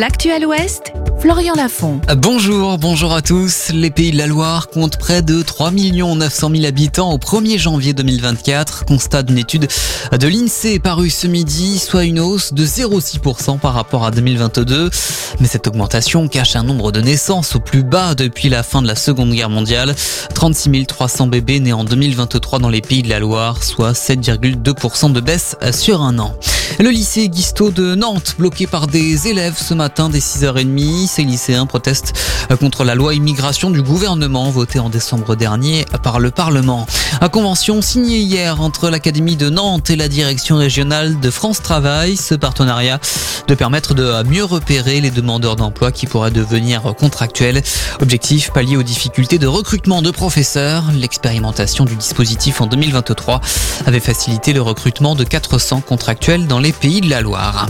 L'actuel Ouest, Florian Lafont. Bonjour, bonjour à tous. Les Pays de la Loire comptent près de 3 900 000 habitants au 1er janvier 2024. Constat d'une étude de l'INSEE parue ce midi, soit une hausse de 0,6% par rapport à 2022. Mais cette augmentation cache un nombre de naissances au plus bas depuis la fin de la Seconde Guerre mondiale. 36 300 bébés nés en 2023 dans les Pays de la Loire, soit 7,2% de baisse sur un an. Le lycée Guisto de Nantes, bloqué par des élèves ce matin dès 6h30. Ces lycéens protestent contre la loi immigration du gouvernement votée en décembre dernier par le Parlement. La convention signée hier entre l'Académie de Nantes et la direction régionale de France Travail. Ce partenariat de permettre de mieux repérer les demandeurs d'emploi qui pourraient devenir contractuels. Objectif pallier aux difficultés de recrutement de professeurs. L'expérimentation du dispositif en 2023 avait facilité le recrutement de 400 contractuels dans les pays de la Loire.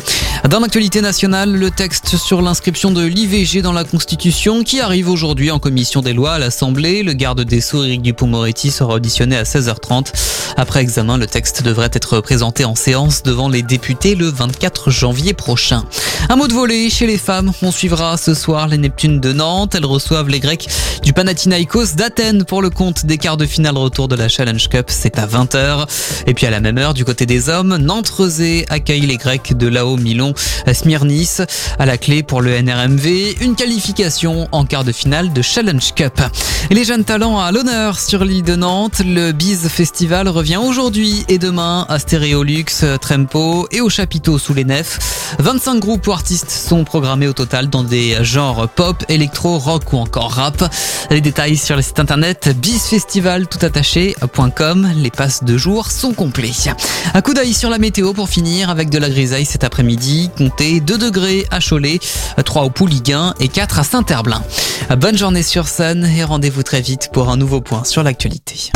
Dans l'actualité nationale, le texte sur l'inscription de l'IVG dans la Constitution qui arrive aujourd'hui en commission des lois à l'Assemblée. Le garde des Sceaux, Éric Dupont-Moretti, sera auditionné à 16h30. Après examen, le texte devrait être présenté en séance devant les députés le 24 janvier prochain. Un mot de volée chez les femmes. On suivra ce soir les Neptunes de Nantes. Elles reçoivent les Grecs du Panathinaikos d'Athènes pour le compte des quarts de finale retour de la Challenge Cup. C'est à 20h. Et puis à la même heure, du côté des hommes, Nantes-Rezé accueille les Grecs de Lao Milon Smyrnis. À la clé pour le NRMV, une qualification en quart de finale de Challenge Cup. Et les jeunes talents à l'honneur sur l'île de Nantes. Le Biz Festival revient aujourd'hui et demain à Stéréolux, Trempo et au Chapiteau sous les nefs. 25 groupes ou artistes sont programmés au total dans des genres pop, électro, rock ou encore rap. Les détails sur le site internet bizfestivaltoutattaché.com. Les passes de jour sont complets. Un coup d'œil sur la météo pour finir avec de la grisaille cet après-midi. Comptez 2 degrés à Cholet, 3 au Pouliguen et 4 à Saint-Herblain. Bonne journée sur Sun et rendez-vous très vite pour un nouveau point sur l'actualité.